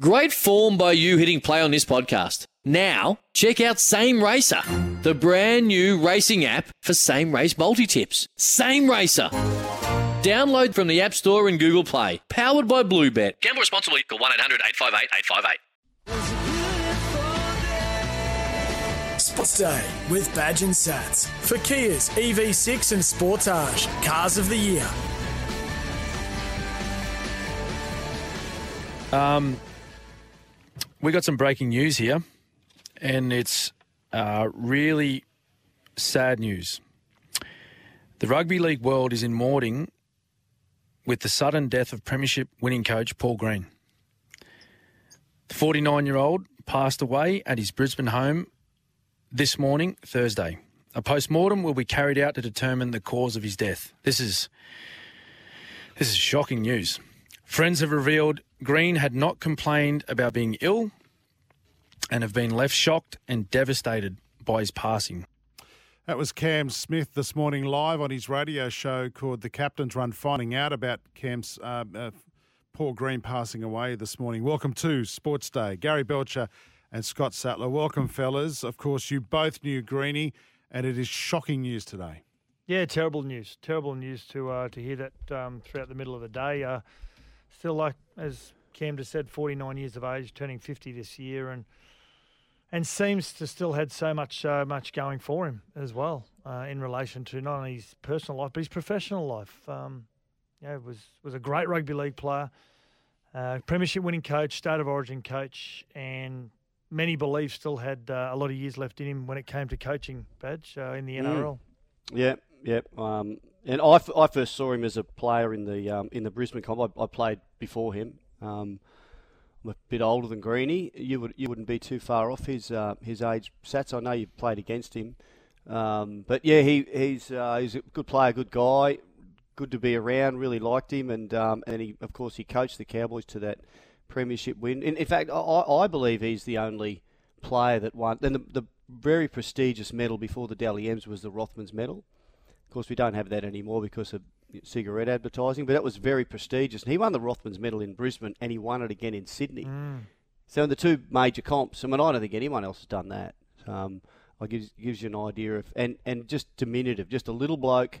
Great form by you hitting play on this podcast. Now, check out Same Racer, the brand new racing app for same race multi tips. Same Racer. Download from the App Store and Google Play. Powered by Bluebet. Gamble responsibly. Call 1 800 858 858. Sports Day with Badge and Sats for Kia's EV6 and Sportage Cars of the Year. Um, we got some breaking news here, and it's uh, really sad news. The rugby league world is in mourning with the sudden death of Premiership winning coach Paul Green. The 49 year old passed away at his Brisbane home this morning, Thursday. A post mortem will be carried out to determine the cause of his death. This is this is shocking news. Friends have revealed Green had not complained about being ill and have been left shocked and devastated by his passing. That was Cam Smith this morning live on his radio show called The Captain's Run, finding out about Cam's uh, uh, Paul Green passing away this morning. Welcome to Sports Day. Gary Belcher and Scott Sattler. Welcome, fellas. Of course, you both knew Greeny, and it is shocking news today. Yeah, terrible news. Terrible news to uh, to hear that um, throughout the middle of the day. Uh, still, like as Cam just said, 49 years of age, turning 50 this year, and and seems to still had so much uh, much going for him as well uh, in relation to not only his personal life but his professional life. Um, yeah, was was a great rugby league player, uh, premiership winning coach, state of origin coach, and many believe still had uh, a lot of years left in him when it came to coaching badge uh, in the NRL. Yeah, yeah. Um, and I, f- I first saw him as a player in the um, in the Brisbane comp. I, I played before him. Um, I'm a bit older than Greeny. You would you wouldn't be too far off his uh, his age. Sats, I know you've played against him, um, but yeah, he he's uh, he's a good player, good guy, good to be around. Really liked him, and um, and he of course he coached the Cowboys to that premiership win. In, in fact, I, I believe he's the only player that won. Then the, the very prestigious medal before the Dally M's was the Rothmans medal. Of course, we don't have that anymore because of cigarette advertising, but that was very prestigious. And he won the Rothmans medal in Brisbane, and he won it again in Sydney. Mm. So in the two major comps, I mean, I don't think anyone else has done that. Um, it gives gives you an idea of and and just diminutive, just a little bloke.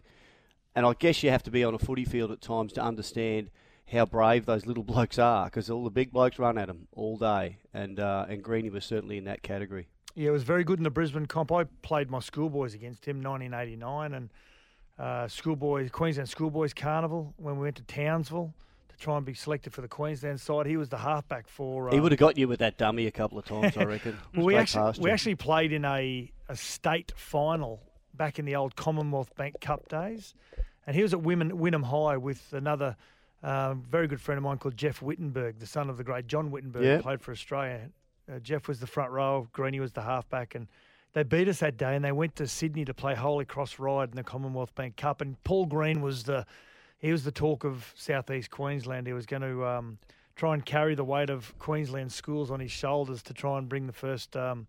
And I guess you have to be on a footy field at times to understand how brave those little blokes are, because all the big blokes run at them all day, and uh, and Greeny was certainly in that category. Yeah, it was very good in the Brisbane comp. I played my schoolboys against him, 1989, and uh, schoolboys Queensland Schoolboys Carnival when we went to Townsville to try and be selected for the Queensland side. He was the halfback for. Um, he would have got you with that dummy a couple of times, I reckon. well, we actually we you. actually played in a, a state final back in the old Commonwealth Bank Cup days, and he was at Wynnum, Wynnum High with another um, very good friend of mine called Jeff Wittenberg, the son of the great John Wittenberg, who played for Australia. Uh, Jeff was the front row, Greeny was the halfback, and they beat us that day. And they went to Sydney to play Holy Cross Ryde in the Commonwealth Bank Cup. And Paul Green was the he was the talk of southeast Queensland. He was going to um, try and carry the weight of Queensland schools on his shoulders to try and bring the first, um,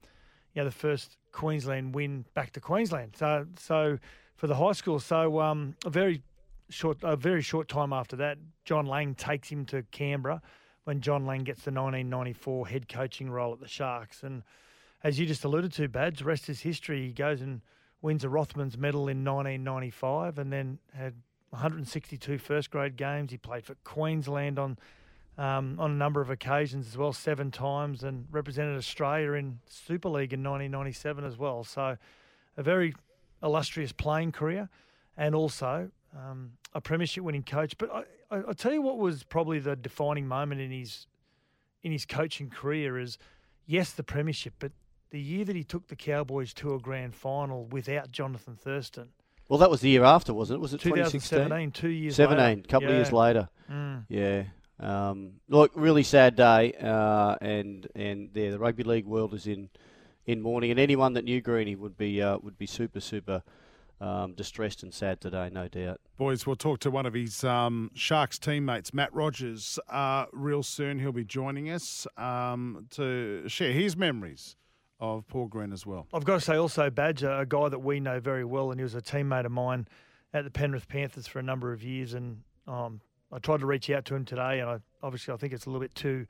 you know, the first Queensland win back to Queensland. So, so for the high school, so um, a very short, a very short time after that, John Lang takes him to Canberra when John Lang gets the 1994 head coaching role at the Sharks. And as you just alluded to, Bads, rest is history. He goes and wins a Rothmans medal in 1995 and then had 162 first grade games. He played for Queensland on um, on a number of occasions as well, seven times, and represented Australia in Super League in 1997 as well. So, a very illustrious playing career, and also um, a premiership winning coach. But I, I, I'll tell you what was probably the defining moment in his in his coaching career is yes, the premiership, but the year that he took the Cowboys to a grand final without Jonathan Thurston. Well, that was the year after, wasn't it? Was it 2017, 2016? two years 17, later. couple of years later. Mm. Yeah. Um, look, really sad day, uh, and and yeah, the rugby league world is in in mourning, and anyone that knew Greeny would be uh, would be super super um, distressed and sad today, no doubt. Boys, we'll talk to one of his um, Sharks teammates, Matt Rogers, uh, real soon. He'll be joining us um, to share his memories of Paul Green as well. I've got to say also, Badger, a guy that we know very well, and he was a teammate of mine at the Penrith Panthers for a number of years, and um, I tried to reach out to him today, and I obviously I think it's a little bit too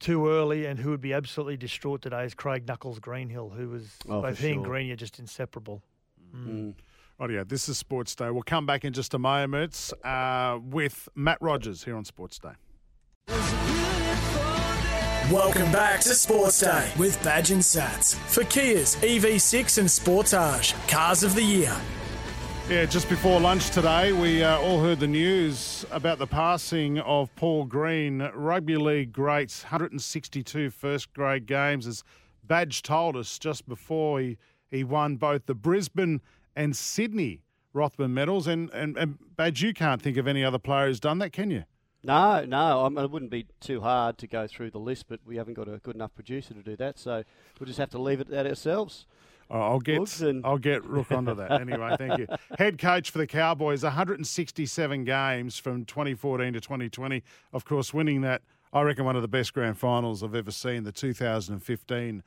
too early. And who would be absolutely distraught today is Craig Knuckles Greenhill, who was Oh, both for he and Green are just inseparable. Mm. yeah. this is Sports Day. We'll come back in just a moment uh, with Matt Rogers here on Sports Day. Welcome back to Sports Day with Badge and Sats for Kia's EV6 and Sportage Cars of the Year. Yeah, just before lunch today, we uh, all heard the news about the passing of Paul Green, rugby league greats, 162 first grade games. As Badge told us just before he, he won both the Brisbane and Sydney Rothman medals. And, and, and Badge, you can't think of any other player who's done that, can you? No, no, I mean, it wouldn't be too hard to go through the list, but we haven't got a good enough producer to do that, so we'll just have to leave it at ourselves. Oh, I'll get and- I'll get Rook onto that. Anyway, thank you. Head coach for the Cowboys, 167 games from 2014 to 2020. Of course, winning that, I reckon, one of the best grand finals I've ever seen, the 2015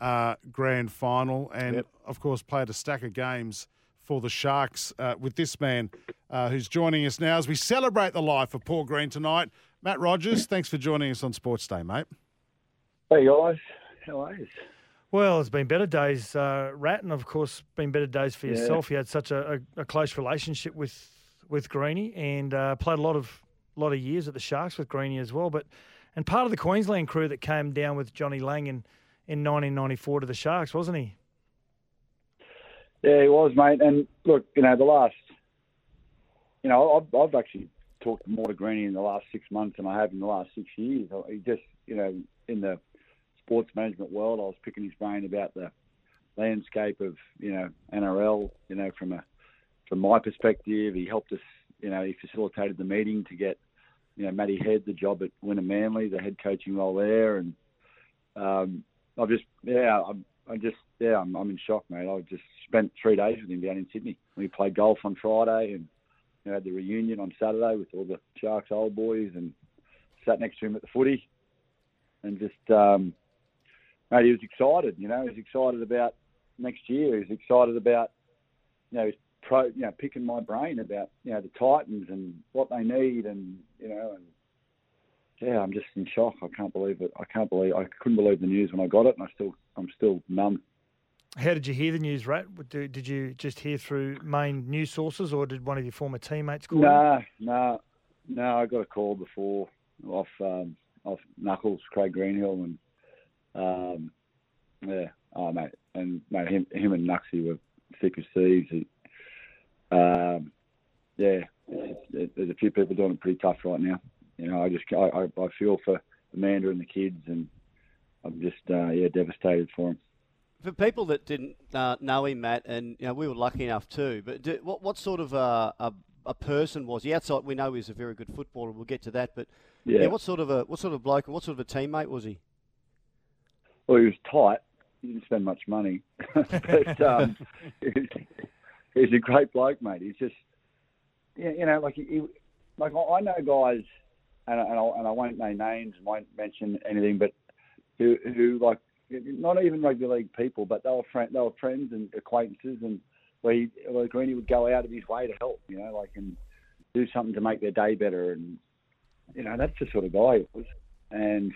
uh, grand final, and Yep. of course played a stack of games for the Sharks uh, with this man uh, who's joining us now as we celebrate the life of Paul Green tonight. Matt Rogers, thanks for joining us on Sports Day, mate. Hey guys, how are you? Well, it's been better days, uh, Rat, and of course, been better days for Yeah. yourself. You had such a, a, a close relationship with with Greeny, and uh, played a lot of lot of years at the Sharks with Greeny as well. But and part of the Queensland crew that came down with Johnny Lang in in 1994 to the Sharks, wasn't he? Yeah, he was, mate. And look, you know, the last, you know, I've, I've actually talked more to Greeny in the last six months than I have in the last six years. He just, you know, in the sports management world, I was picking his brain about the landscape of, you know, NRL. You know, from a from my perspective, he helped us. You know, he facilitated the meeting to get, you know, Matty Head the job at Wynnum Manly, the head coaching role there, and um, I've just, yeah, I'm, I just, yeah, I'm, I'm in shock, mate. I just spent three days with him down in Sydney. We played golf on Friday and you know, had the reunion on Saturday with all the Sharks old boys and sat next to him at the footy and just, um, mate, he was excited. You know, he was excited about next year. He was excited about, you know, pro, you know, picking my brain about, you know, the Titans and what they need and, you know, and yeah, I'm just in shock. I can't believe it. I can't believe I couldn't believe the news when I got it, and I still I'm still numb. How did you hear the news, Rat? Did did you just hear through main news sources, or did one of your former teammates call? No, no, no. I got a call before off um, off Knuckles, Craig Greenhill, and um, yeah, oh mate, and mate, him, him and Nuxie were thick as thieves. He, um, yeah, it, there's a few people doing it pretty tough right now. You know, I just I, I, I feel for Amanda and the kids, and I'm just uh, yeah devastated for him. For people that didn't uh, know him, Matt, and you know, we were lucky enough too. But do, what what sort of a, a a person was he? Outside, we know he's a very good footballer. We'll get to that. But Yeah. what sort of a what sort of bloke? What sort of a teammate was he? Well, he was tight. He didn't spend much money, but um, he's, a great bloke, mate. He's just, yeah, you know, like he, like I know guys, and I, and, I, and I won't name names, and won't mention anything, but who who like not even rugby league people, but they were friend, they were friends and acquaintances, and where he, where Greeny would go out of his way to help, you know, like and do something to make their day better, and you know that's the sort of guy he was, and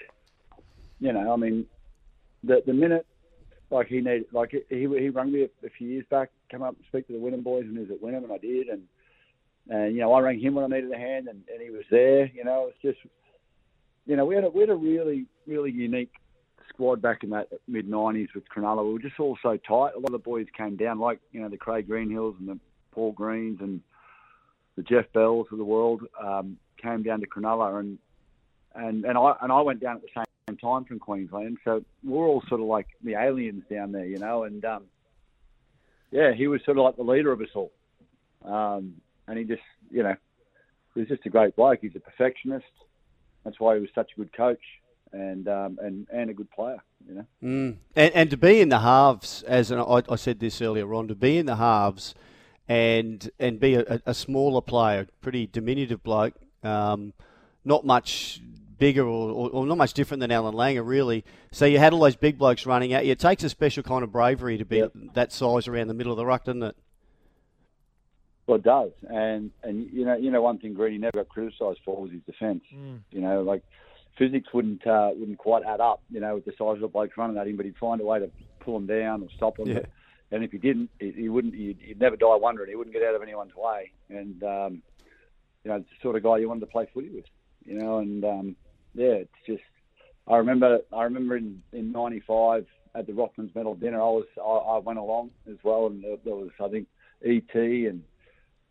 you know, I mean, the the minute like he needed, like he he rang me a, a few years back, come up and speak to the Wynnum boys, and was at Wynnum, and I did, and and you know I rang him when I needed a hand, and, and he was there. You know, it's just, you know, we had a we had a really really unique squad back in that mid '90s with Cronulla. We were just all so tight. A lot of the boys came down, like you know the Craig Greenhills and the Paul Greens and the Jeff Bells of the world um, came down to Cronulla, and and and I and I went down at the same time from Queensland. So we're all sort of like the aliens down there, you know. And um, yeah, he was sort of like the leader of us all. Um, and he just, you know, he was just a great bloke. He's a perfectionist. that's why he was such a good coach and um, and and a good player. You know. Mm. And, and to be in the halves, as an, I, I said this earlier on, to be in the halves and and be a, a smaller player, pretty diminutive bloke, um, not much bigger or, or, or, not much different than Allan Langer, really. So you had all those big blokes running at you. It takes a special kind of bravery to be yep. that size around the middle of the ruck, doesn't it? Well, it does, and and you know, you know, one thing Greeny never got criticised for was his defence. Mm. You know, like physics wouldn't uh, wouldn't quite add up. You know, with the size of the blokes running at him, but he'd find a way to pull them down or stop them. Yeah. And if he didn't, he, he wouldn't. He'd, he'd, never die wondering. He wouldn't get out of anyone's way. And um, you know, it's the sort of guy you wanted to play footy with. You know, and um, yeah, it's just. I remember. I remember in in '95 at the Rothmans Medal dinner. I was. I, I went along as well, and there, there was I think ET and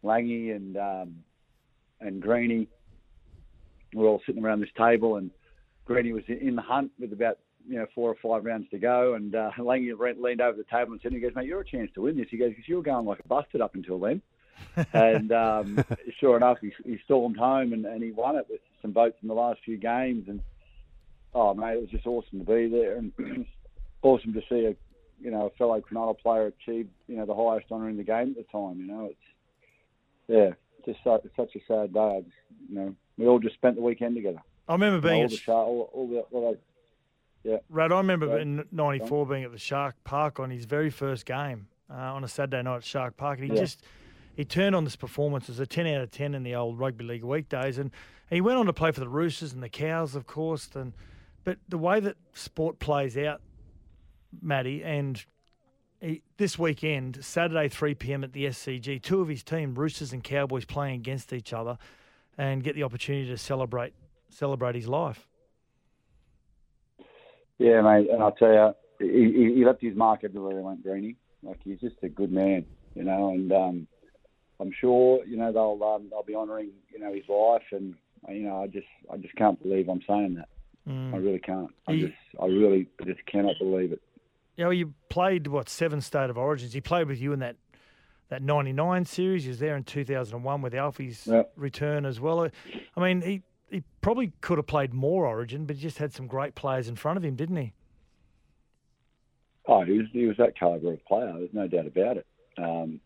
Langy and um, and Greeny. We are all sitting around this table, and Greeny was in the hunt with about you know four or five rounds to go, and uh, Langy leaned over the table and said, "He goes, mate, you're a chance to win this." He goes, "Because you were going like a busted up until then." and um, sure enough, he, he stormed home and, and he won it with some votes in the last few games. And oh mate, it was just awesome to be there and awesome to see a you know a fellow Cronulla player achieve you know the highest honour in the game at the time. You know, it's yeah, just so, it's such a sad day. Just, you know, we all just spent the weekend together. I remember being all at the Shark, all, all the, all those, yeah. Rad, I remember in '94 being at the Shark Park on his very first game uh, on a Saturday night at Shark Park, and he yeah. just he turned on this performance as a 10 out of 10 in the old rugby league weekdays, and he went on to play for the Roosters and the Cows, of course. And but the way that sport plays out, Matty, and he, this weekend, Saturday, 3 p.m. at the SCG, two of his team, Roosters and Cowboys, playing against each other and get the opportunity to celebrate celebrate his life. Yeah, mate, and I'll tell you, he, he left his mark everywhere he went, Greeny. Like he's just a good man, you know, and um, I'm sure you know they'll um, they'll be honouring you know his life, and you know I just I just can't believe I'm saying that. Mm. I really can't. I he, just I really just cannot believe it. You know, you played what seven state of origins. He played with you in that that '99 series. He was there in 2001 with Alfie's yep. return as well. I mean, he he probably could have played more Origin, but he just had some great players in front of him, didn't he? Oh, he was he was that calibre of player. There's no doubt about it. Um,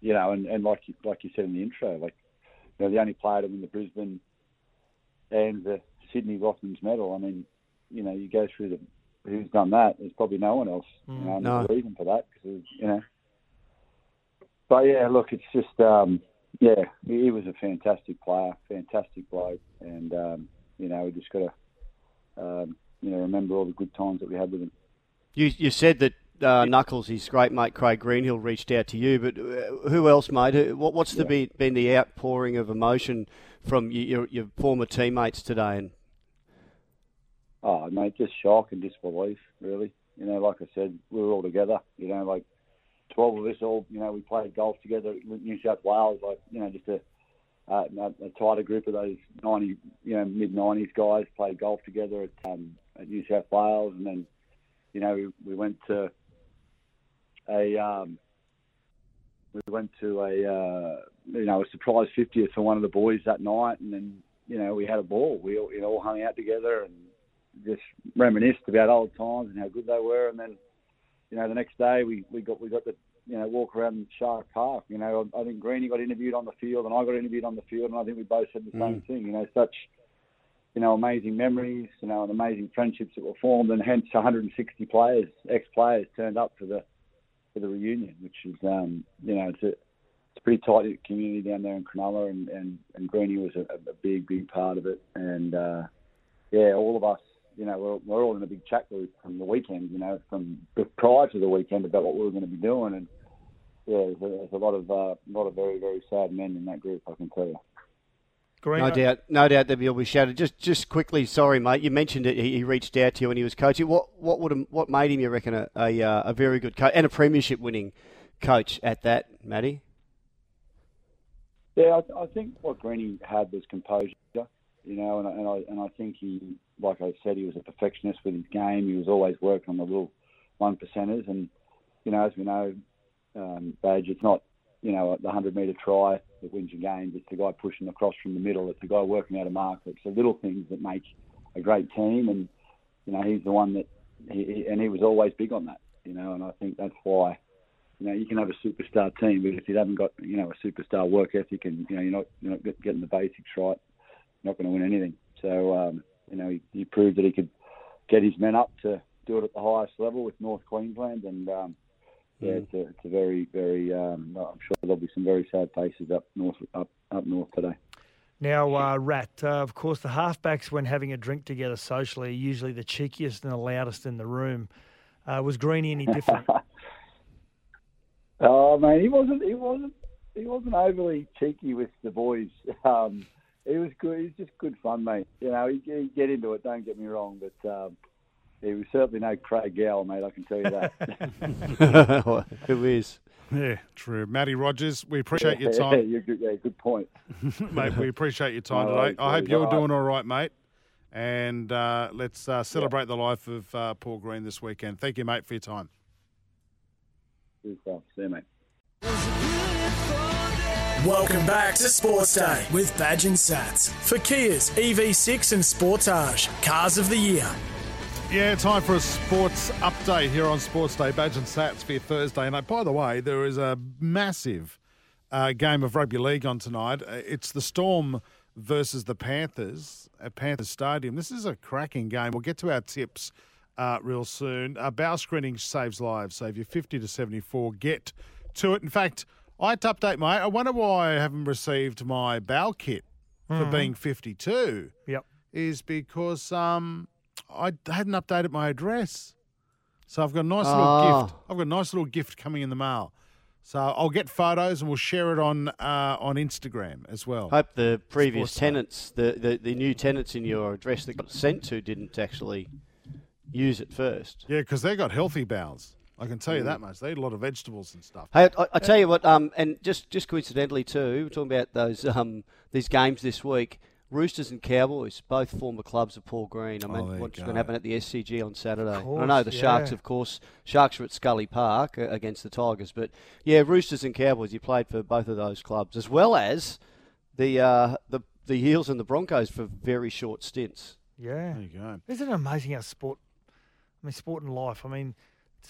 you know, and, and like like you said in the intro, like you know, the only player to win the Brisbane and the Sydney Rothmans medal. I mean, you know, you go through the who's done that. There's probably no one else. Mm, you know, no. there's a reason for that because you know. But yeah, look, it's just um, yeah, he, was a fantastic player, fantastic bloke, and um, you know, we just got to um, you know remember all the good times that we had with him. You you said that uh, Knuckles, his great mate Craig Greenhill, reached out to you. But uh, who else, mate? What, what's the yeah. been the outpouring of emotion from your, your former teammates today? And oh, mate, just shock and disbelief, really. You know, like I said, we were all together. You know, like twelve of us all. You know, we played golf together at New South Wales. Like, you know, just a uh, a, tighter group of those ninety, you know, mid nineties guys played golf together at um, at New South Wales, and then you know we, we went to a um, we went to a uh, you know a surprise 50th for one of the boys that night, and then you know we had a ball. We all, you know all hung out together and just reminisced about old times and how good they were. And then you know the next day we, we got we got the you know walk around Shark Park. You know I think Greeny got interviewed on the field and I got interviewed on the field, and I think we both said the mm. same thing. You know such you know, amazing memories, you know, and amazing friendships that were formed, and hence 160 players, ex-players, turned up for the for the reunion, which is um, you know it's a it's a pretty tight community down there in Cronulla, and and, and Greeny was a, a big big part of it, and uh, yeah, all of us, you know, we're, we're all in a big chat group from the weekend, you know, from prior to the weekend about what we were going to be doing, and yeah, there's a, there's a lot of uh, a lot of very very sad men in that group, I can tell you. No doubt, no doubt that he'll be shouted. Just, just quickly, sorry, mate. You mentioned it. He, reached out to you when he was coaching. What, what would, what made him, you reckon, a, a, uh, a very good coach and a premiership winning coach at that, Matty? Yeah, I, I think what Greeny had was composure. You know, and, and I and I think he, like I said, he was a perfectionist with his game. He was always working on the little one percenters, and you know, as we know, um, Badge, it's not you know, the 100 metre try that wins your games. It's the guy pushing across from the middle. It's the guy working out a mark. It's the little things that make a great team. And, you know, he's the one that, he, and he was always big on that, you know, and I think that's why, you know, you can have a superstar team, but if you haven't got, you know, a superstar work ethic and, you know, you're not, you're not getting the basics right, not going to win anything. So, um, you know, he, he proved that he could get his men up to do it at the highest level with North Queensland, and um, yeah, Mm. it's a, it's a very, very. Um, I'm sure there'll be some very sad faces up north, up up north today. Now, uh, Rat, uh, of course, the halfbacks, when having a drink together socially, are usually the cheekiest and the loudest in the room. Uh, was Greeny any different? Oh man, he wasn't. He wasn't. He wasn't overly cheeky with the boys. Um, he was good. He was just good fun, mate. You know, he he'd get into it. Don't get me wrong, but um, he was certainly no Craig Gower, mate. I can tell you that. Who is? Yeah, true. Matty Rogers, we appreciate your time. yeah, good, yeah, good point. mate, we appreciate your time No today. worries, I hope you're All doing all right, mate. And uh, let's uh, celebrate the life of uh, Paul Green this weekend. Thank you, mate, for your time. Good stuff. See you, mate. Welcome back to Sports Day with Badge and Sats for Kia's EV6 and Sportage Cars of the Year. Yeah, time for a sports update here on Sports Day. Badge and Sats for Thursday. And by the way, there is a massive uh, game of rugby league on tonight. Uh, it's the Storm versus the Panthers at Panthers Stadium. This is a cracking game. We'll get to our tips uh, real soon. Uh, bow screening saves lives. So if you're 50 to 74, get to it. In fact, I had to update my. I wonder why I haven't received my bow kit for Mhm. being 52. Yep. Is because um, I hadn't updated my address. So I've got a nice little Ah. gift. I've got a nice little gift coming in the mail. So I'll get photos and we'll share it on uh, on Instagram as well. Hope the previous Sports tenants, the, the, the new tenants in your address that got sent to, didn't actually use it first. Yeah, because they got healthy bowels. I can tell you that much. They eat a lot of vegetables and stuff. Hey, I, I tell you what, um, and just, just coincidentally too, we're talking about those um, these games this week. Roosters and Cowboys, both former clubs of Paul Green. I Oh, mean, there you what's go. going to happen at the SCG on Saturday? Of I know course, the Sharks, of course. Sharks are at Scully Park uh, against the Tigers, but yeah, Roosters and Cowboys. You played for both of those clubs, as well as the uh, the the Eels and the Broncos for very short stints. Yeah. There you go. Isn't it amazing how sport, I mean, sport and life, I mean,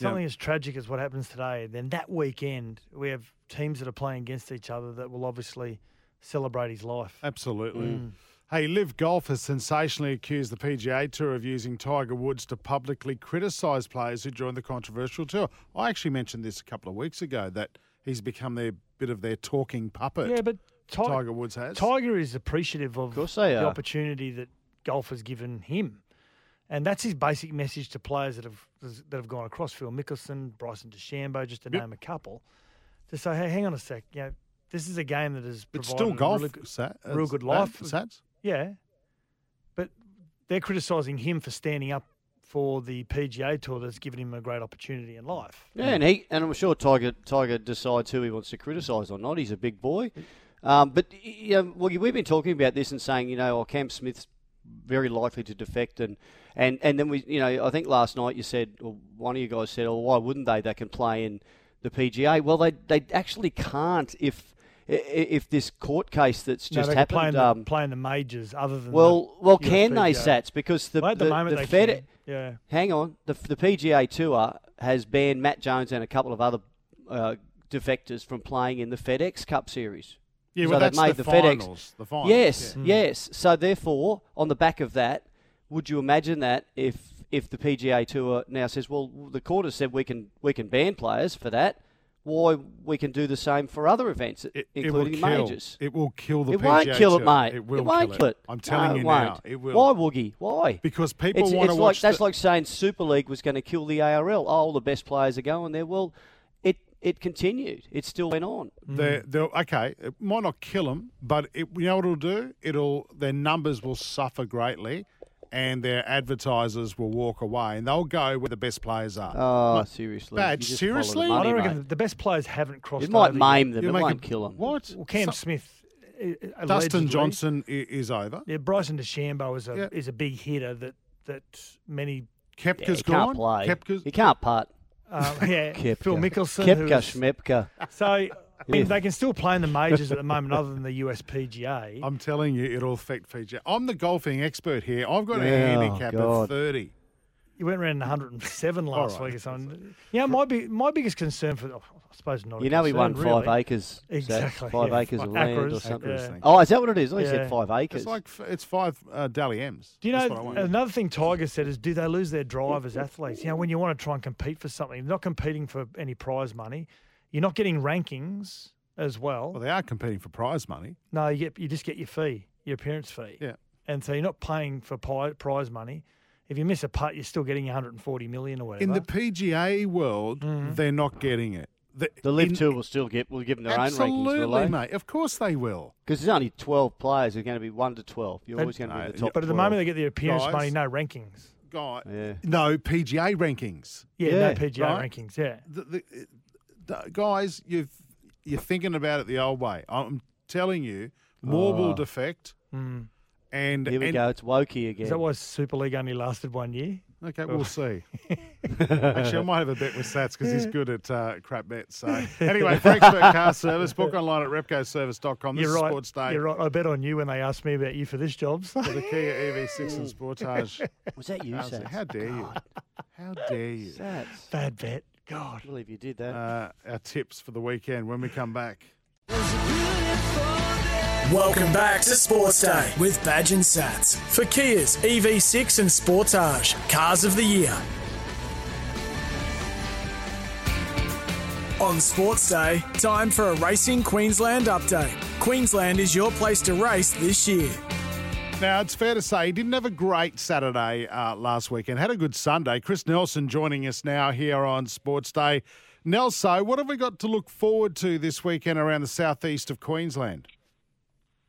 Yeah. something as tragic as what happens today, then that weekend we have teams that are playing against each other that will obviously celebrate his life. Absolutely. Mm. Hey, Live Golf has sensationally accused the PGA Tour of using Tiger Woods to publicly criticise players who joined the controversial tour. I actually mentioned this a couple of weeks ago that he's become their bit of their talking puppet. Yeah, but Ti- Tiger Woods has. Tiger is appreciative of, course they the are. opportunity that golf has given him. And that's his basic message to players that have that have gone across. Phil Mickelson, Bryson DeChambeau, just to Yep. name a couple. To say, hey, hang on a sec, you know, this is a game that has it's provided still a golf, really good, Sat, real good uh, life. Sats. Yeah, but they're criticising him for standing up for the PGA Tour that's given him a great opportunity in life. Yeah, and he and I'm sure Tiger Tiger decides who he wants to criticise or not. He's a big boy, um, but y- you know, well, we've been talking about this and saying, you know, oh, Cam Smith's very likely to defect, and and and then we, you know, I think last night you said, or one of you guys said, oh, why wouldn't they? They can play in the PGA. Well, they they actually can't if if this court case that's just play happened. in, the, um, play in the majors other than well, the well, can they. Sats? Because the Well, the, the, moment the they Fed, can. Yeah. Hang on. The, the PGA Tour has banned Matt Jones and a couple of other uh, defectors from playing in the FedEx Cup Series. Yeah, so well, they've that's made the, the, FedEx. finals. The finals. Yes, yeah. Hmm. yes. So therefore, on the back of that, would you imagine that if if the PGA Tour now says, well, the court has said we can we can ban players for that, why we can do the same for other events, It, including it kill, majors? It will kill the PGA. it PGA won't kill it, mate. It will won't kill kill it. I'm telling No, you it now, won't. it will. Why, Woogie? Why? Because people It's, want it's to like watch. that's the, like saying Super League was going to kill the ARL. Oh, all the best players are going there. Well, it it continued. It still went on. They're, they're, okay, it might not kill them, but it, you know what it'll do? It'll their numbers will suffer greatly, and their advertisers will walk away, and they'll go where the best players are. Oh, Like, seriously. Badge, You just follow the seriously? money, I don't mate. reckon the best players haven't crossed It might over maim yet. them. You It make won't a- kill them. What? Well, Cam So- Smith. uh, uh, Dustin Johnson is over. Yeah, Bryson DeChambeau is a Yeah. is a big hitter that that many. Koepka's he gone. can't play. Koepka's, He can't putt. Um, yeah, Koepka. Phil Mickelson. who Koepka, is- Schmepka. So I mean, they can still play in the majors at the moment, other than the US PGA. I'm telling you, it'll affect PGA. I'm the golfing expert here. I've got a Yeah, oh, handicap God. of 30. You went around 107 last All right. week or something. Yeah, my big my biggest concern for, I suppose not. You know he won five really. acres. Zach, Exactly. Five yeah. acres of Acres, land or something. Yeah. Oh, is that what it is? I Yeah. said five acres. It's like it's five uh, Dally M's. Do you know what I want. another thing Tiger said is do they lose their drive as athletes? You know, when you want to try and compete for something, you're not competing for any prize money. You're not getting rankings as well. Well, they are competing for prize money. No, you get you just get your fee, your appearance fee. Yeah. And so you're not paying for pi- prize money. If you miss a putt, you're still getting 140 million or whatever. In the PGA world, Mm. they're not getting it. The, the Live in- Tour will still get will give them their own rankings, will Absolutely, they? mate. Of course they will. Because there's only 12 players. There's going to be one to 12. You're But- always going to be the No, top. but at the 12. moment they get the appearance Guys. money, no rankings. Guy, Yeah. no PGA rankings. Yeah, Yeah, no PGA right. rankings. Yeah. The, the, the, guys, you've you're thinking about it the old way. I'm telling you, more will Oh. defect. Mm. And Here we and- go. It's Wokey again. Is that why Super League only lasted one year? Okay, we'll see. Actually, I might have a bet with Sats because he's good at uh, crap bets. So anyway, for expert car service, book online at repcoservice.com. This You're is right. Sports Day You're right. I bet on you when they asked me about you for this job. for the Kia EV6 and Sportage. Was that you, How's? Sats? How dare you? How dare you? Sats. Bad bet. God. I believe you did that. Uh, our tips for the weekend when we come back. Welcome back to Sports Day with Badge and Sats for Kia's EV6 and Sportage Cars of the Year. On Sports Day, time for a Racing Queensland update. Queensland is your place to race this year. Now, it's fair to say he didn't have a great Saturday uh, last weekend. Had a good Sunday. Chris Nelson joining us now here on Sports Day. Nelso, what have we got to look forward to this weekend around the southeast of Queensland?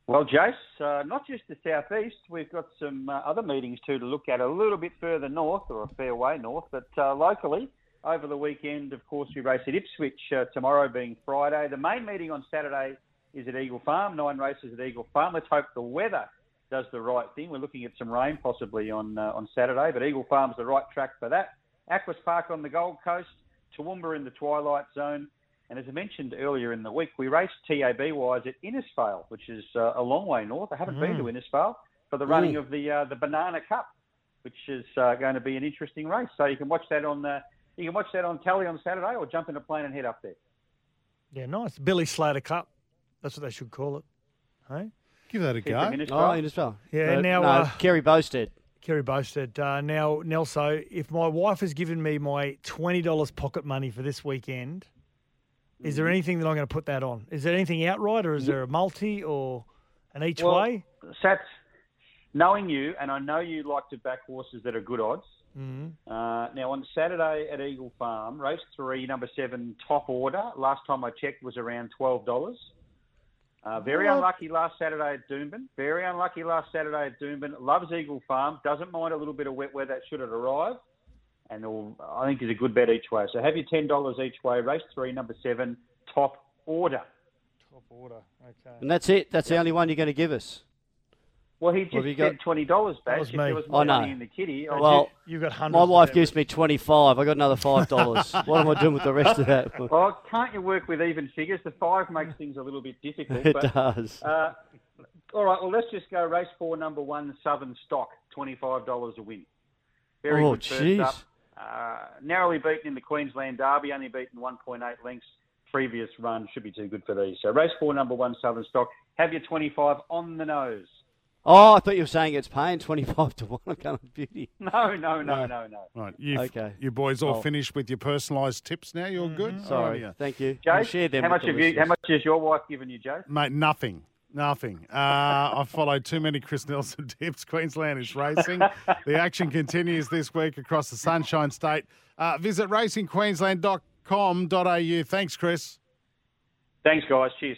Well, Jace, uh, not just the southeast, we've got some uh, other meetings too to look at a little bit further north, or a fair way north, but uh, locally. Over the weekend, of course, we race at Ipswich uh, tomorrow being Friday. The main meeting on Saturday is at Eagle Farm, nine races at Eagle Farm. Let's hope the weather does the right thing. We're looking at some rain possibly on uh, on Saturday, but Eagle Farm's the right track for that. Aquis Park on the Gold Coast, Toowoomba in the Twilight Zone, and as I mentioned earlier in the week, we raced TAB wise at Innisfail, which is uh, a long way north. I haven't been to Innisfail for the running of the uh, the Banana Cup, which is uh, going to be an interesting race. So you can watch that on uh, you can watch that on telly on Saturday, or jump in a plane and head up there. Yeah, nice. Billy Slater Cup. That's what they should call it. Hey? Give that a Keep go. them in oh, Innisfail. in as well. Yeah, Uh, now, no, uh, Kerry Boustead. Kerry Boustead. Uh, now, Nelso, if my wife has given me my $20 pocket money for this weekend, is Mm-hmm. there anything that I'm going to put that on? Is there anything outright or is there a multi or an each Well, way? Sats, knowing you, and I know you like to back horses that are good odds. Mm. Uh, now, on Saturday at Eagle Farm, race three, number seven, top order. Last time I checked was around $12. Uh, very What? unlucky last Saturday at Doomben. Very unlucky last Saturday at Doomben. Loves Eagle Farm. Doesn't mind a little bit of wet weather should it arrive. And it'll, I think is a good bet each way. So have your $10 each way. Race three, number seven, top order. Top order. Okay. And that's it. That's the only one you're going to give us. Well, he just have you said got? twenty dollars back. That was If me. there was I know. in the kitty, I Well, You've got hundreds. My wife them. gives me 25. I got another $5. what am I doing with the rest of that? Well, can't you work with even figures? The five makes things a little bit difficult. It but, does. Uh, all right, well, let's just go race four, number one, Southern Stock, $25 a win. Very Oh, good first jeez. up. Uh, narrowly beaten in the Queensland Derby, only beaten 1.8 lengths. Previous run should be too good for these. So race four, number one, Southern Stock. Have your 25 on the nose. Oh, I thought you were saying it's paying 25 to 1. I'm going beauty. No, no, no, no, no. Right, you Okay. you boys all Oh. finished with your personalised tips now. You're good. Sorry. Alrighty. Thank you. We'll share them how much have you? How much has your wife given you, Joe? mate. Nothing. Nothing. Uh, I followed too many Chris Nelson tips. Queensland is racing. the action continues this week across the Sunshine State. Uh, visit racingqueensland.com.au. Thanks, Chris. Thanks, guys. Cheers.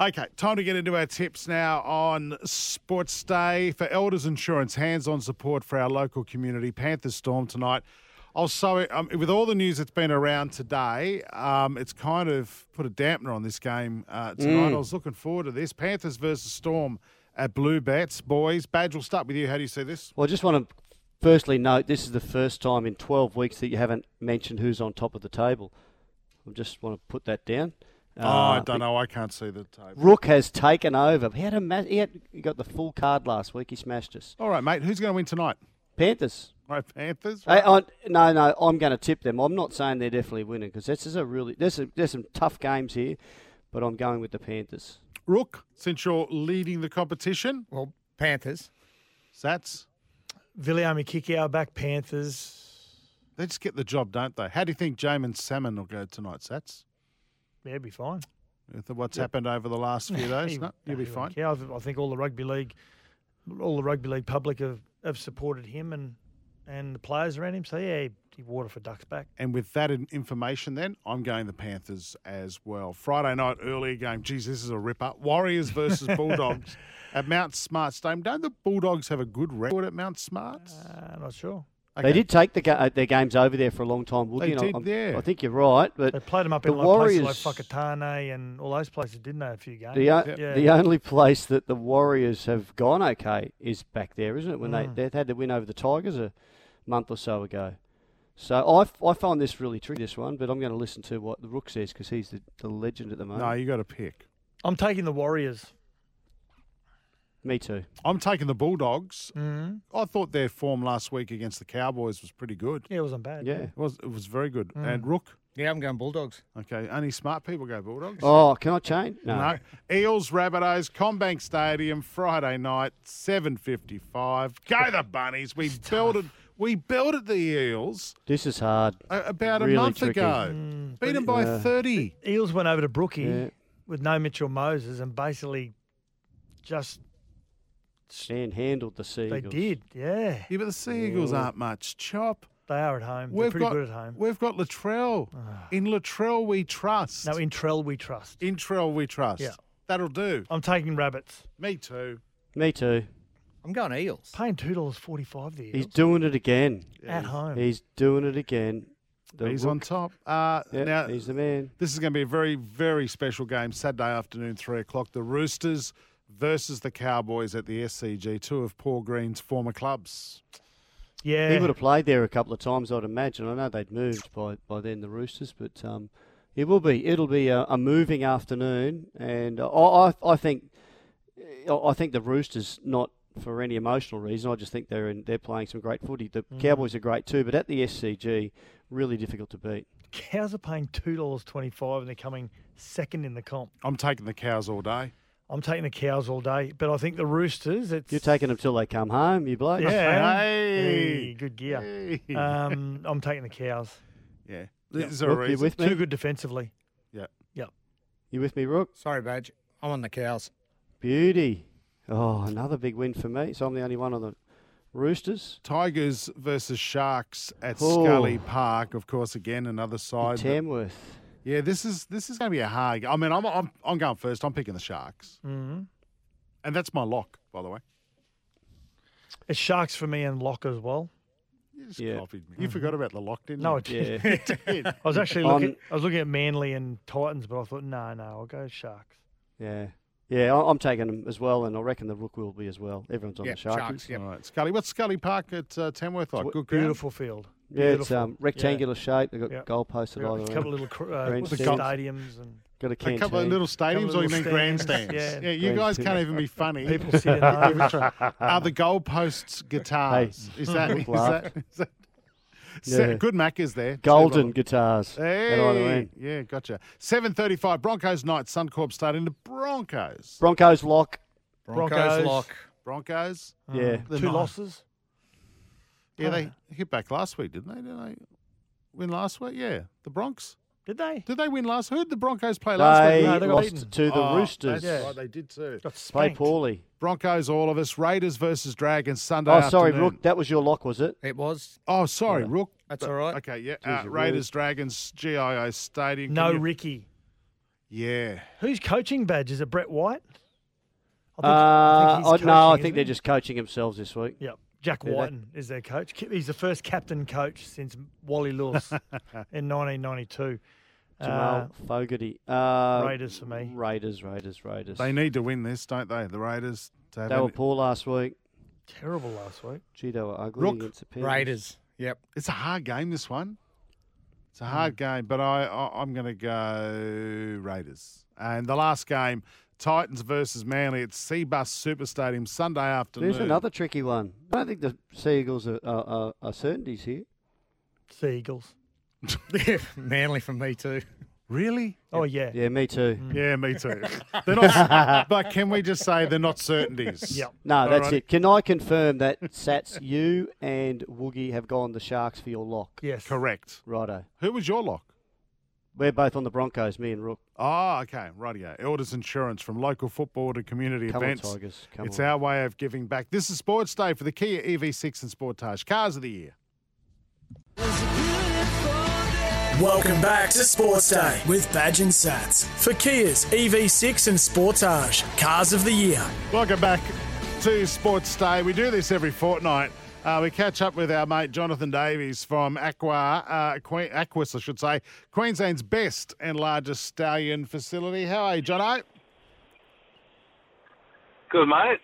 Okay, time to get into our tips now on Sports Day for Elders Insurance. Hands-on support for our local community. Panthers Storm tonight. Also, um, with all the news that's been around today, um, it's kind of put a dampener on this game uh, tonight. I was looking forward to this. Panthers versus Storm at Blue Bets. Boys, Badge, we'll start with you. How do you see this? Well, I just want to firstly note this is the first time in 12 weeks that you haven't mentioned who's on top of the table. I just want to put that down. oh, I Uh, don't know. I can't see the table. Rook has taken over. He had a ma- he, had, he got the full card last week. He smashed us. All right, mate. Who's going to win tonight? Panthers. Right, Panthers. Hey, I, no, no, I'm going to tip them. I'm not saying they're definitely winning because this is a really there's a, there's some tough games here, but I'm going with the Panthers. Rook, since you're leading the competition. Well, Panthers. Sats. Viliami Kikau back Panthers. They just get the job, don't they? How do you think Jaeman Salmon will go tonight, Sats? Yeah, he'll be fine. With what's Yep. happened over the last few days? He- no, you'll be fine. won't. I I think all the rugby league, all the rugby league public have, have supported him and and the players around him. So yeah, he, he water for ducks back. And with that information, then I'm going the Panthers as well. Friday night earlier game. Geez, this is a ripper. Warriors versus Bulldogs at Mount Smart Stadium. Don't the Bulldogs have a good record at Mount Smart? Uh, I'm not sure. They did take the ga- uh, their games over there for a long time, Woody. They and I- did, I'm- yeah. I think you're right, but They played them up the in like Warriors. places like Whakatane and all those places, didn't they? A few games. The, o- yeah. the only place that the Warriors have gone okay is back there, isn't it? When Mm. they they had to win over the Tigers a month or so ago. So I, I find this really tricky, this one, but I'm going to listen to what the Rook says because he's the, the legend at the moment. No, you got to pick. I'm taking the Warriors. Me too. I'm taking the Bulldogs. Mhm. I thought their form last week against the Cowboys was pretty good. Yeah, it wasn't bad. Yeah. It was it was very good. Mm. And Rook. Yeah, I'm going Bulldogs. Okay, only smart people go Bulldogs. Oh, can I change? No. No. Eels, Rabbitohs, CommBank Stadium, Friday night, seven fifty-five. Go the bunnies! We belted, we belted the Eels This is hard. a- about Really a month tricky. ago. Mm, Beat them by Yeah. thirty. Eels went over to Brookie Yeah. with no Mitchell Moses and basically just And handled the Sea they did. Yeah, Yeah, but the Sea Eagles Yeah. aren't much chop. they are at home. They're We've pretty got good at home. we've got Latrell. In Latrell we trust. No, in Trell we trust. in Trell we trust. Yeah. That'll do. I'm taking rabbits. Me too. Me too. I'm going Eels. Paying two dollars forty five the He's doing it again. at home. He's doing it again. The He's Rook- on top. Uh, Yeah, now he's the man. This is going to be a very, very special game. Saturday afternoon, three o'clock. The Roosters versus the Cowboys at the SCG. Two of Paul Green's former clubs. yeah, He would have played there a couple of times, I'd imagine. I know they'd moved by, by then, the Roosters, but um, it will be it'll be a, a moving afternoon, and I, I I think I think the Roosters not for any emotional reason. I just think they're in, they're playing some great footy. The Mm. Cowboys are great too, but at the SCG, really difficult to beat. cows are paying two dollars twenty five and they're coming second in the comp. I'm taking the cows all day. I'm taking the cows all day, but I think the Roosters. It's You're taking them till they come home, you bloke. yeah, Hey. Hey, good gear. Hey. Um, I'm taking the cows. yeah. Yeah. Is a Rook, reason? with me? Too good defensively. Yeah. Yep. You with me, Rook? Sorry, Badge. I'm on the cows. Beauty. Oh, another big win for me. So I'm the only one on the Roosters. Tigers versus Sharks at Oh. Scully Park. Of course, again another In side. that- Tamworth. yeah, this is this is going to be a hard. I mean, I'm, I'm I'm going first. I'm picking the Sharks, Mm-hmm. and that's my lock, by the way. It's Sharks for me and Lock as well. You just Yeah. copied me. You forgot about the lock, didn't No, you? I did. Yeah. You did. I was actually On- looking. I was looking at Manly and Titans, but I thought, no, no, I'll go Sharks. Yeah. Yeah, I- I'm taking them as well, and I reckon the Rook will be as well. Everyone's on Yeah, the Sharkies. Sharks, yep. All right, Scully. What's Scully Park at uh, Tamworth like? Good ground? Beautiful field. Yeah, it's um, rectangular shape. They've got Yeah. goalposts at Yeah, either a couple of little cr- uh, Green little stands. stadiums and Got a A couple of little stadiums, Couple or you mean little grandstands? Yeah, yeah. you guys can't even be funny. people sit in there. Are the goalposts guitars? Is that is Laugh. that, is that Yeah. Se- good Mac is there? Golden guitars. Hey, at either end. yeah, gotcha. Seven thirty-five. Broncos night. Suncorp starting the Broncos. Broncos lock. Broncos, Broncos. lock. Broncos. Yeah. Uh, the two night. losses. Yeah, they hit back last week, didn't they? Didn't they win last week? Yeah, the Bronx. Did they? Did they win last? Who did the Broncos play last They week? No, they got lost beaten. to the Oh, Roosters. That's Yeah. right, they did too. Got Play spanked. poorly. Broncos, all of us. Raiders versus Dragons Sunday Oh, sorry, afternoon. Rook. That was your lock, was it? It was. Oh, sorry, Yeah. Rook. That's all right. Okay, yeah. Jeez, Uh, you Raiders, Dragons, GIO Stadium. Can No you- Ricky. Yeah. Who's coaching badge? Is it Brett White? Uh, I he's no, I coaching, think isn't they're he? just coaching themselves this week. Yep. Jack Yeah, Wighton is their coach. He's the first captain coach since Wally Lewis in 1992. Jamal Uh, Fogarty. Uh, Raiders for me. Raiders, Raiders, Raiders. They need to win this, don't they? The Raiders. To have They were any- poor last week. Terrible last week. Gee, they were ugly Rook. against the Panthers. Raiders. Yep. It's a hard game, this one. It's a hard game, but I, I I'm going to go Raiders. And the last game, Titans versus Manly at Cbus Super Stadium Sunday afternoon. There's another tricky one. I don't think the Seagulls are, are, are, are certainties here. Seagulls. yeah, Manly from me too. Really? Oh yeah. Yeah, me too. Mm. Yeah, me too. they're not, but can we just say they're not certainties? Yep. No, that's Alrighty. it. Can I confirm that Sats, you and Woogie have gone the Sharks for your lock? Yes. Correct. Righto. Who was your lock? We're both on the Broncos, me and Rook. Oh, okay. Rightio. Elders Insurance from local football to community Come on, events. Tigers. Come it's on. our way of giving back. This is Sports Day for the Kia EV6 and Sportage Cars of the Year. Welcome back to Sports Day with Badge and Sats for Kia's EV6 and Sportage Cars of the Year. Welcome back to Sports Day. We do this every fortnight. Uh, we catch up with our mate Jonathan Davies from Aqua, uh, Queen, Aquis, I should say, Queensland's best and largest stallion facility. How are you, Jono? Good, mate.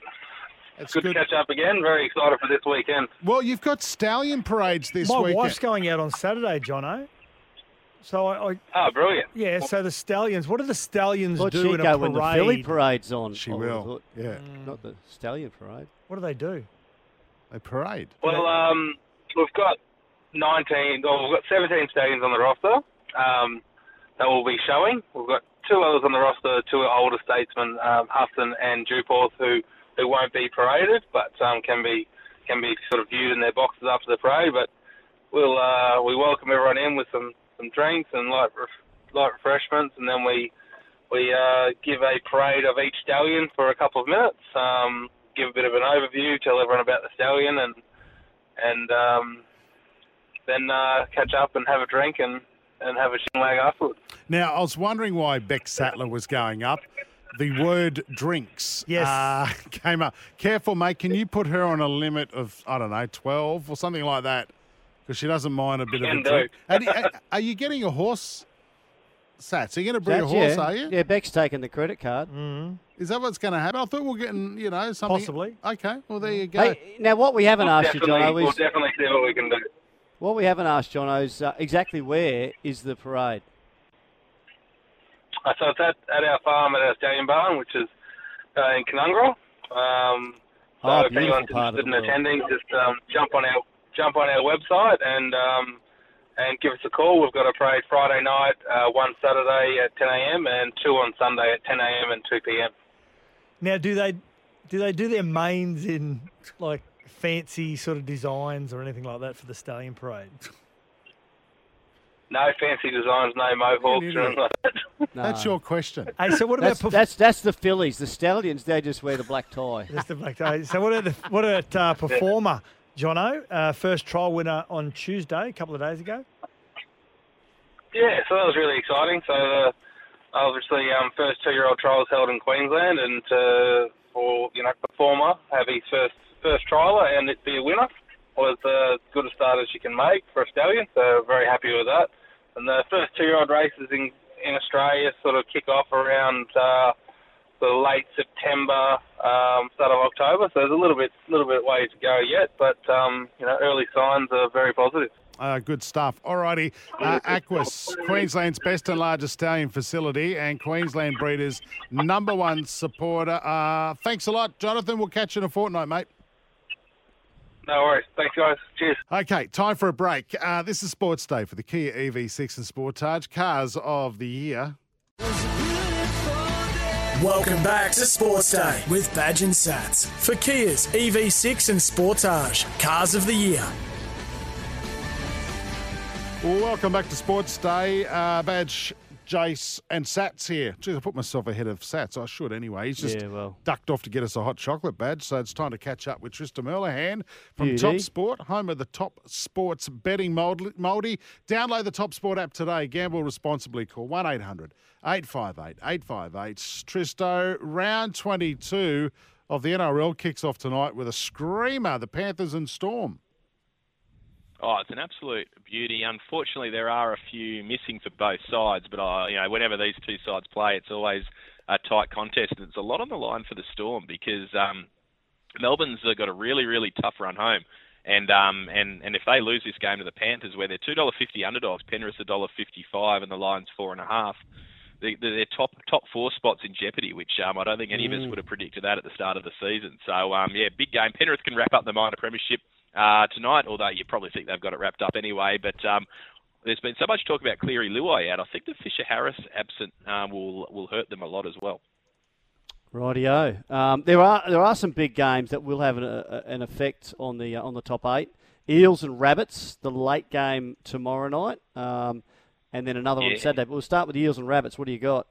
It's good, good. to catch up again. Very excited for this weekend. Well, you've got stallion parades this My weekend. wife's going out on Saturday, Jono. So I, I Oh, brilliant. yeah. So the stallions. What do the stallions Thought do she'd in a go parade? when the filly parade's on. She I would've will. thought. Yeah. Not the Stallion parade. What do they do? They parade. Well, um, we've got 19, well, we've got 17 stadiums on the roster um, that will be showing. We've got two others on the roster, two older statesmen, um, Husson and Duporth, who, who won't be paraded, but um, can be can be sort of viewed in their boxes after the parade. But we'll uh, we welcome everyone in with some, some drinks and light ref- light refreshments, and then we we uh, give a parade of each stallion for a couple of minutes. Um, give a bit of an overview, tell everyone about the stallion, and and um, then uh, catch up and have a drink and, and have a shinwag afterwards. Now, I was wondering why Beck Sattler was going up. The word drinks Yes. uh, came up. Careful, mate. Can you put her on a limit of, I don't know, 12 or something like that? Because she doesn't mind a bit Can of do. a drink. Are are you getting a horse, Sats? Are you going to bring a horse, yeah. are you? Yeah, Beck's taking the credit card. Mm. Is that what's going to happen? I thought we were getting, you know, something. Possibly. Okay, well, there you go. Hey, now what we haven't asked you, John, Jono, we'll is definitely see what we can do. what we haven't asked John, is uh, exactly where is the parade? Uh, so it's at, at our farm at our stallion barn, which is uh, in Canungra. Um, so Oh, if beautiful anyone's part of interested in attending, just um, jump on our jump on our website and um, and give us a call. We've got a parade Friday night, uh, one Saturday at 10 a.m. and two on Sunday at 10 a.m. and 2 p.m. Now, do they do they do their manes in like fancy sort of designs or anything like that for the stallion parade? No fancy designs, no mohawks or anything like that. That's your question. Hey, so what That's, about perf- that's that's the fillies. The Stallions, they just wear the black tie. Just the black tie. So what about the, what about uh, performer, Jono? Uh, first trial winner on Tuesday, a couple of days ago. Yeah, so that was really exciting. So the obviously um, first two-year-old trials held in Queensland, and uh, for you know performer have his first first trialer and it be a winner was uh, as good a start as you can make for a stallion. So very happy with that. And the first two-year-old races in in Australia sort of kick off around uh, the late September, um, start of October. So there's a little bit little bit way to go yet, but um, you know early signs are very positive. Uh, good stuff. Alrighty. Uh, Aquis, Queensland's best and largest stallion facility and Queensland Breeders' number one supporter. Uh, thanks a lot, Jonathan. We'll catch you in a fortnight, mate. No worries. Thanks, guys. Cheers. Okay, time for a break. Uh, this is Sports Day for the Kia EV6 and Sportage Cars of the Year. Welcome back to Sports Day with Badge and Sats for Kia's EV6 and Sportage Cars of the Year. Welcome back to Sports Day. Uh, Badge, Jace, and Sats here. Geez, I put myself ahead of Sats. I should anyway. He's just Yeah, well. ducked off to get us a hot chocolate badge. So it's time to catch up with Tristan Merlahan from Beauty. Top Sport, home of the Top Sports betting mold- moldy. Download the Top Sport app today. Gamble responsibly. Call 1 800 858 858. Tristo, round 22 of the NRL kicks off tonight with a screamer the Panthers and Storm. Oh, it's an absolute beauty. Unfortunately, there are a few missing for both sides, but uh, you know, whenever these two sides play, it's always a tight contest. And it's a lot on the line for the Storm because um, Melbourne's uh, got a really, really tough run home. And um and, and if they lose this game to the Panthers, where they're two dollar fifty underdogs, Penrith's a dollar fifty five, and the Lions four and a half. They, they're top top four spots in jeopardy, which um, I don't think any of us Mm. would have predicted that at the start of the season. So um, yeah, big game. Penrith can wrap up the minor premiership uh, tonight, although you probably think they've got it wrapped up anyway. But um, there's been so much talk about Cleary Luai out. I think the Fisher Harris absent um, will will hurt them a lot as well. Rightio. Um, there are there are some big games that will have an, a, an effect on the uh, on the top eight. Eels and Rabbits, the late game tomorrow night, um, and then another Yeah. on Saturday. But we'll start with Eels and Rabbits. What do you got?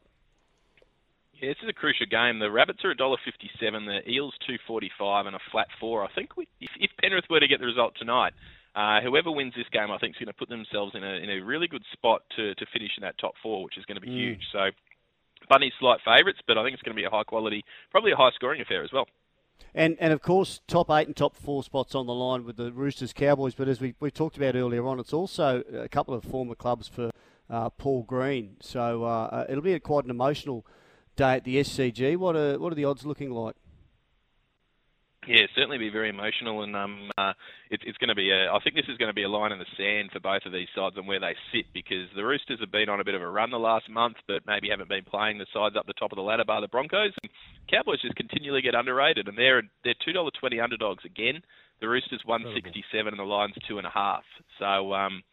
Yeah, this is a crucial game. The Rabbits are $1.57, the Eels 2.45, and a flat four. I think we, if, if Penrith were to get the result tonight, uh, whoever wins this game, I think, is going to put themselves in a in a really good spot to to finish in that top four, which is going to be Mm. huge. So, Bunny's slight favourites, but I think it's going to be a high quality, probably a high scoring affair as well. And and of course, top eight and top four spots on the line with the Roosters, Cowboys. But as we, we talked about earlier on, it's also a couple of former clubs for uh, Paul Green. So uh, uh, it'll be a, quite an emotional day at the SCG. What are what are the odds looking like? Yeah, certainly be very emotional, and um, uh, it, it's going to be. A, I think this is going to be a line in the sand for both of these sides and where they sit, because the Roosters have been on a bit of a run the last month, but maybe haven't been playing the sides up the top of the ladder by the Broncos. And Cowboys just continually get underrated, and they're they're two dollar twenty underdogs again. The Roosters one sixty seven, and the Lions two and a half. So um,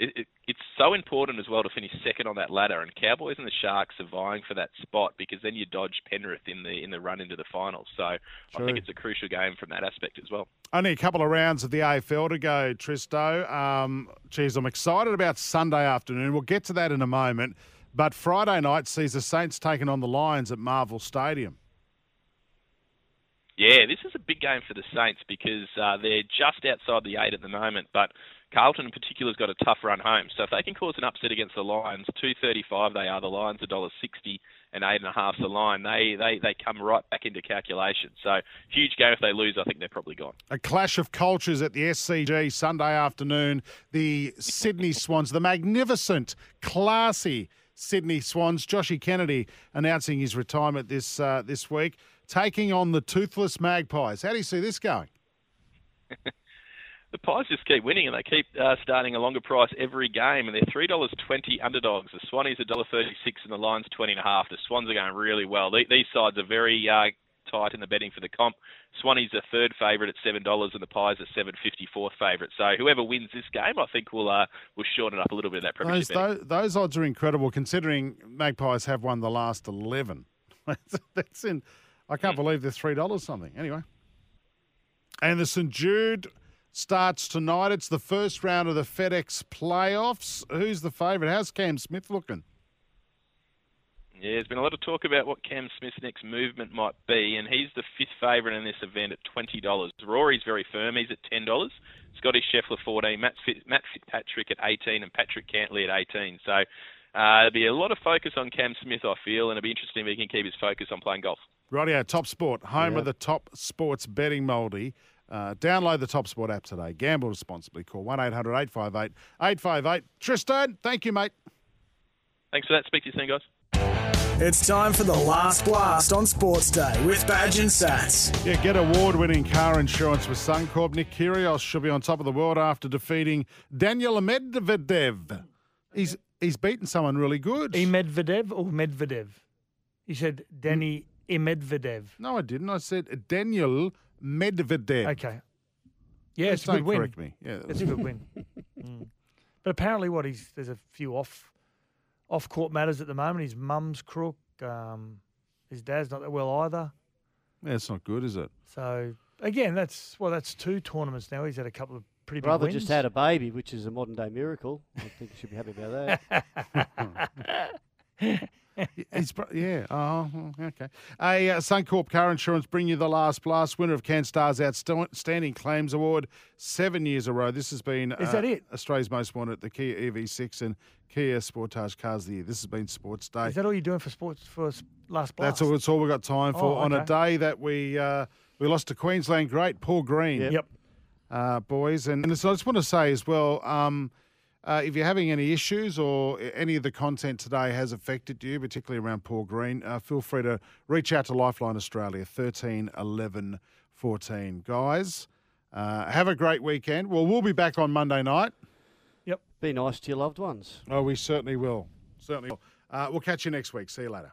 it, it, it's so important as well to finish second on that ladder, and Cowboys and the Sharks are vying for that spot because then you dodge Penrith in the in the run into the finals. So I think it's a crucial game from that aspect as well. Only a couple of rounds of the AFL to go, Tristo. Um, geez, I'm excited about Sunday afternoon. We'll get to that in a moment. But Friday night sees the Saints taking on the Lions at Marvel Stadium. Yeah, this is a big game for the Saints because uh, they're just outside the eight at the moment, but Carlton in particular has got a tough run home. So if they can cause an upset against the Lions, two thirty-five they are. The Lions a dollar sixty and eight and a half the line. They they they come right back into calculation. So huge game. If they lose, I think they're probably gone. A clash of cultures at the SCG Sunday afternoon. The Sydney Swans, the magnificent, classy Sydney Swans. Joshy Kennedy announcing his retirement this uh, this week, taking on the toothless Magpies. How do you see this going? The Pies just keep winning, and they keep uh, starting a longer price every game, and they're three dollars twenty underdogs. The Swannies a dollar thirty six, and the Lions twenty and a half. The Swans are going really well. The- These sides are very uh, tight in the betting for the comp. Swannies are third favourite at seven dollars, and the Pies are seven fifty fourth favourite. So whoever wins this game, I think will uh, will shorten up a little bit of that Those, premiership. betting. those, those odds are incredible considering Magpies have won the last 11. That's in, I can't believe they're $3 something. Anyway. And the St. Jude starts tonight. It's the first round of the FedEx playoffs. Who's the favourite? How's Cam Smith looking? Yeah, there's been a lot of talk about what Cam Smith's next movement might be, and he's the fifth favourite in this event at twenty dollars. Rory's very firm; he's at ten dollars. Scotty Scheffler fourteen, Matt, Fit, Matt Fitzpatrick at eighteen, and Patrick Cantlay at eighteen. So uh, there'll be a lot of focus on Cam Smith, I feel, and it'll be interesting if he can keep his focus on playing golf. Rightio, Top Sport, home Yeah. of the Top Sports betting multi. Uh, download the Top Sport app today. Gamble responsibly. Call 1 800 858 858. Tristan, thank you, mate. Thanks for that. Speak to you soon, guys. It's time for the last blast on Sports Day with Badge and Sats. Yeah, get award-winning car insurance with Suncorp. Nick Kyrgios should be on top of the world after defeating Daniel Medvedev. He's he's beaten someone really good. E Medvedev or Medvedev? He said Danny Medvedev. No, I didn't. I said Daniel Medvedev. Okay. Yeah, Please it's a good don't win. correct me. Yeah, it's a good win. Mm. But apparently, what he's there's a few off off court matters at the moment. His mum's crook. Um, his dad's not that well either. Yeah, it's not good, is it? So again, that's well, that's two tournaments now. He's had a couple of pretty big Brother wins. just had a baby, which is a modern day miracle. I think you should be happy about that. He's, yeah. Oh, okay. A uh, Suncorp Car Insurance bring you the last blast winner of CanStar's Outstanding Claims Award seven years a row. This has been Is that it? Australia's most wanted, the Kia EV6 and Kia Sportage Cars of the Year. This has been Sports Day. Is that all you're doing for sports for last blast? That's all. That's all we've got time for Oh, on a day that we uh, we lost to Queensland great Paul Green. Yep. Uh, boys, and, and so I just want to say as well, um, uh, if you're having any issues or any of the content today has affected you, particularly around Paul Green, uh, feel free to reach out to Lifeline Australia thirteen eleven fourteen, guys. Uh, have a great weekend. Well, we'll be back on Monday night. Yep. Be nice to your loved ones. Oh, we certainly will. Certainly will. Uh, we'll catch you next week. See you later.